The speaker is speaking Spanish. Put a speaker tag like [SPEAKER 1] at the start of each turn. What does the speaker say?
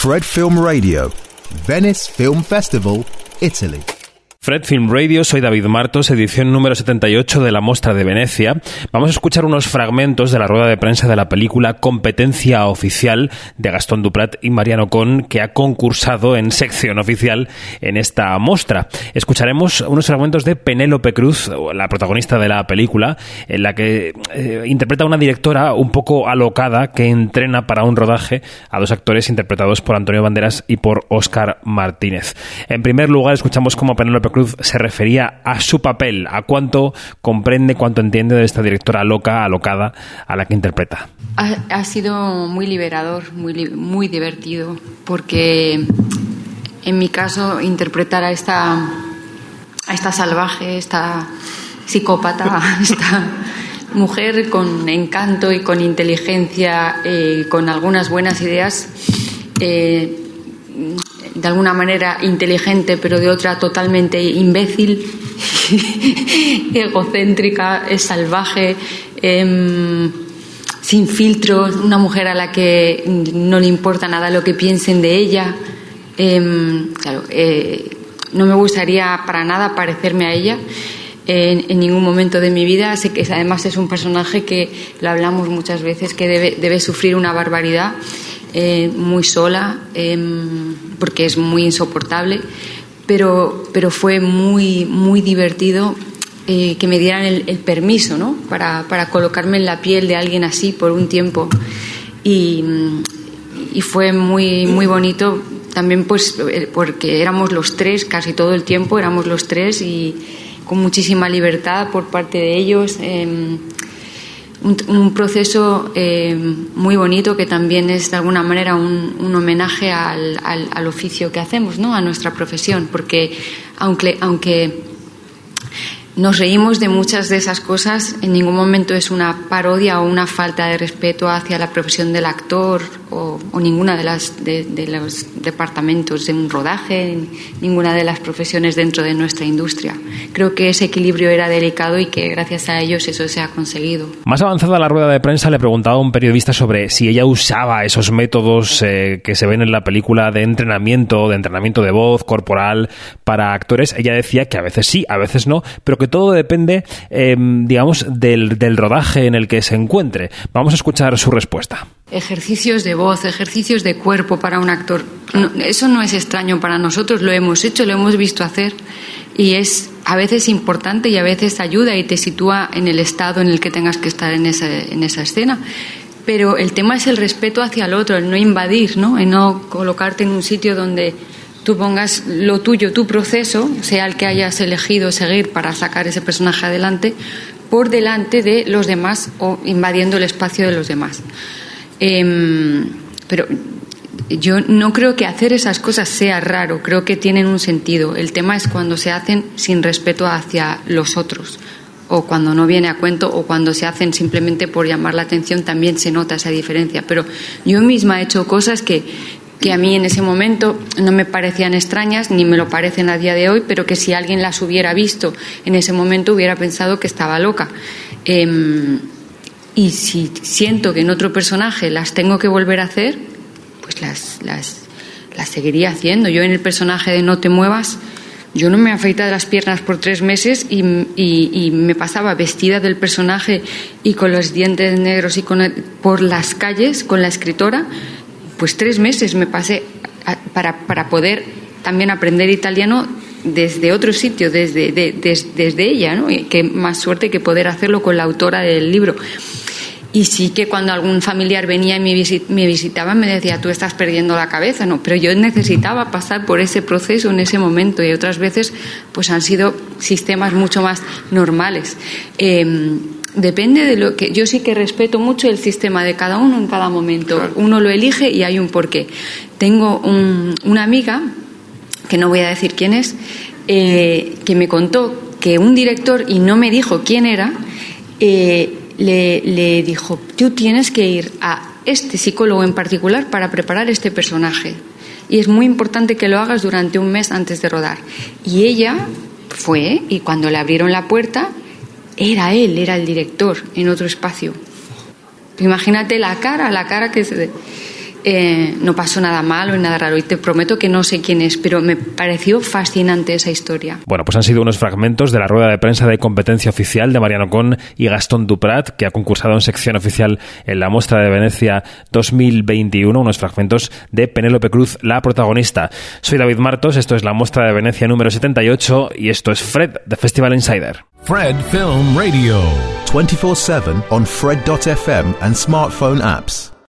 [SPEAKER 1] Fred Film Radio, Venice Film Festival, Italy.
[SPEAKER 2] Fred Film Radio, soy David Martos, edición número 78 de la Mostra de Venecia. Vamos a escuchar unos fragmentos de la rueda de prensa de la película Competencia Oficial de Gastón Duprat y Mariano Con, que ha concursado en sección oficial en esta mostra. Escucharemos unos fragmentos de Penélope Cruz, la protagonista de la película, en la que eh, interpreta a una directora un poco alocada que entrena para un rodaje a dos actores interpretados por Antonio Banderas y por Óscar Martínez. En primer lugar, escuchamos cómo Penélope Cruz se refería a su papel, a cuánto comprende, cuánto entiende de esta directora loca, alocada, a la que interpreta.
[SPEAKER 3] Ha, sido muy liberador, muy, muy divertido, porque en mi caso interpretar a esta, a esta salvaje, esta psicópata, esta mujer con encanto y con inteligencia, eh, con algunas buenas ideas, eh, de alguna manera inteligente, pero de otra totalmente imbécil, egocéntrica, salvaje, em, sin filtros, una mujer a la que no le importa nada lo que piensen de ella. Em, claro, eh, no me gustaría para nada parecerme a ella. En, ningún momento de mi vida. Sé que además es un personaje que lo hablamos muchas veces, que debe sufrir una barbaridad eh, muy sola, em, porque es muy insoportable, pero, pero fue muy, muy divertido eh, que me dieran el, permiso ¿no? para, para, colocarme en la piel de alguien así por un tiempo. Y, y fue muy, muy bonito también pues eh, porque éramos los tres casi todo el tiempo éramos los tres y con muchísima libertad por parte de ellos em, un, proceso eh, muy bonito que también es de alguna manera un, un homenaje al, al, al, oficio que hacemos, ¿no? a nuestra profesión, porque aunque, aunque nos reímos de muchas de esas cosas, en ningún momento es una parodia o una falta de respeto hacia la profesión del actor o, ninguna de, las, de, los departamentos de un rodaje, ninguna de las profesiones dentro de nuestra industria. Creo que ese equilibrio era delicado y que gracias a ellos eso se ha conseguido.
[SPEAKER 2] Más avanzada la rueda de prensa le preguntaba a un periodista sobre si ella usaba esos métodos eh, que se ven en la película de entrenamiento, de entrenamiento de voz, corporal, para actores. Ella decía que a veces sí, a veces no, pero que todo depende, em, digamos, del, del rodaje en el que se encuentre. Vamos a escuchar su respuesta.
[SPEAKER 3] Ejercicios de voz, ejercicios de cuerpo para un actor. eso no es extraño para nosotros, lo hemos hecho, lo hemos visto hacer y es a veces importante y a veces ayuda y te sitúa en el estado en el que tengas que estar en esa, en esa escena. Pero el tema es el respeto hacia el otro, el no invadir, ¿no? El no colocarte en un sitio donde tú pongas lo tuyo, tu proceso, sea el que hayas elegido seguir para sacar ese personaje adelante, por delante de los demás o invadiendo el espacio de los demás. Em, pero yo no creo que hacer esas cosas sea raro, creo que tienen un sentido. El tema es cuando se hacen sin respeto hacia los otros, o cuando no viene a cuento, o cuando se hacen simplemente por llamar la atención, también se nota esa diferencia. Pero yo misma he hecho cosas que, que a mí en ese momento no me parecían extrañas, ni me lo parecen a día de hoy, pero que si alguien las hubiera visto en ese momento hubiera pensado que estaba loca. Em, y si siento que en otro personaje las tengo que volver a hacer, pues las, las, las seguiría haciendo. Yo en el personaje de No te muevas, yo no me afeitaba las piernas por tres meses y, y, me pasaba vestida del personaje y con los dientes negros y con por las calles con la escritora pues tres meses me pasé para, para poder también aprender italiano desde otro sitio, desde, desde ella, ¿no? Y qué más suerte que poder hacerlo con la autora del libro. Y sí que cuando algún familiar venía y me, visitaba me decía, tú estás perdiendo la cabeza, ¿no? Pero yo necesitaba pasar por ese proceso en ese momento y otras veces pues han sido sistemas mucho más normales. Em, depende de lo que yo sí que respeto mucho el sistema de cada uno en cada momento. Uno lo elige y hay un porqué. Tengo una amiga que no voy a decir quién es, eh, que me contó que un director y no me dijo quién era. Eh, le, le dijo, tú tienes que ir a este psicólogo en particular para preparar este personaje. Y es muy importante que lo hagas durante un mes antes de rodar. Y ella fue y cuando le abrieron la puerta era él, era el director en otro espacio. Imagínate la cara, la cara que se... eh, no pasó nada malo y nada raro. Y te prometo que no sé quién es, pero me pareció fascinante esa historia.
[SPEAKER 2] Bueno, pues han sido unos fragmentos de la rueda de prensa de competencia oficial de Mariano Con y Gastón Duprat, que ha concursado en sección oficial en la muestra de Venecia 2021, unos fragmentos de Penélope Cruz, la protagonista. Soy David Martos, esto es la muestra de Venecia número 78 y esto es Fred, de Festival Insider.
[SPEAKER 1] Fred Film Radio. 24-7 on Fred.fm and smartphone apps.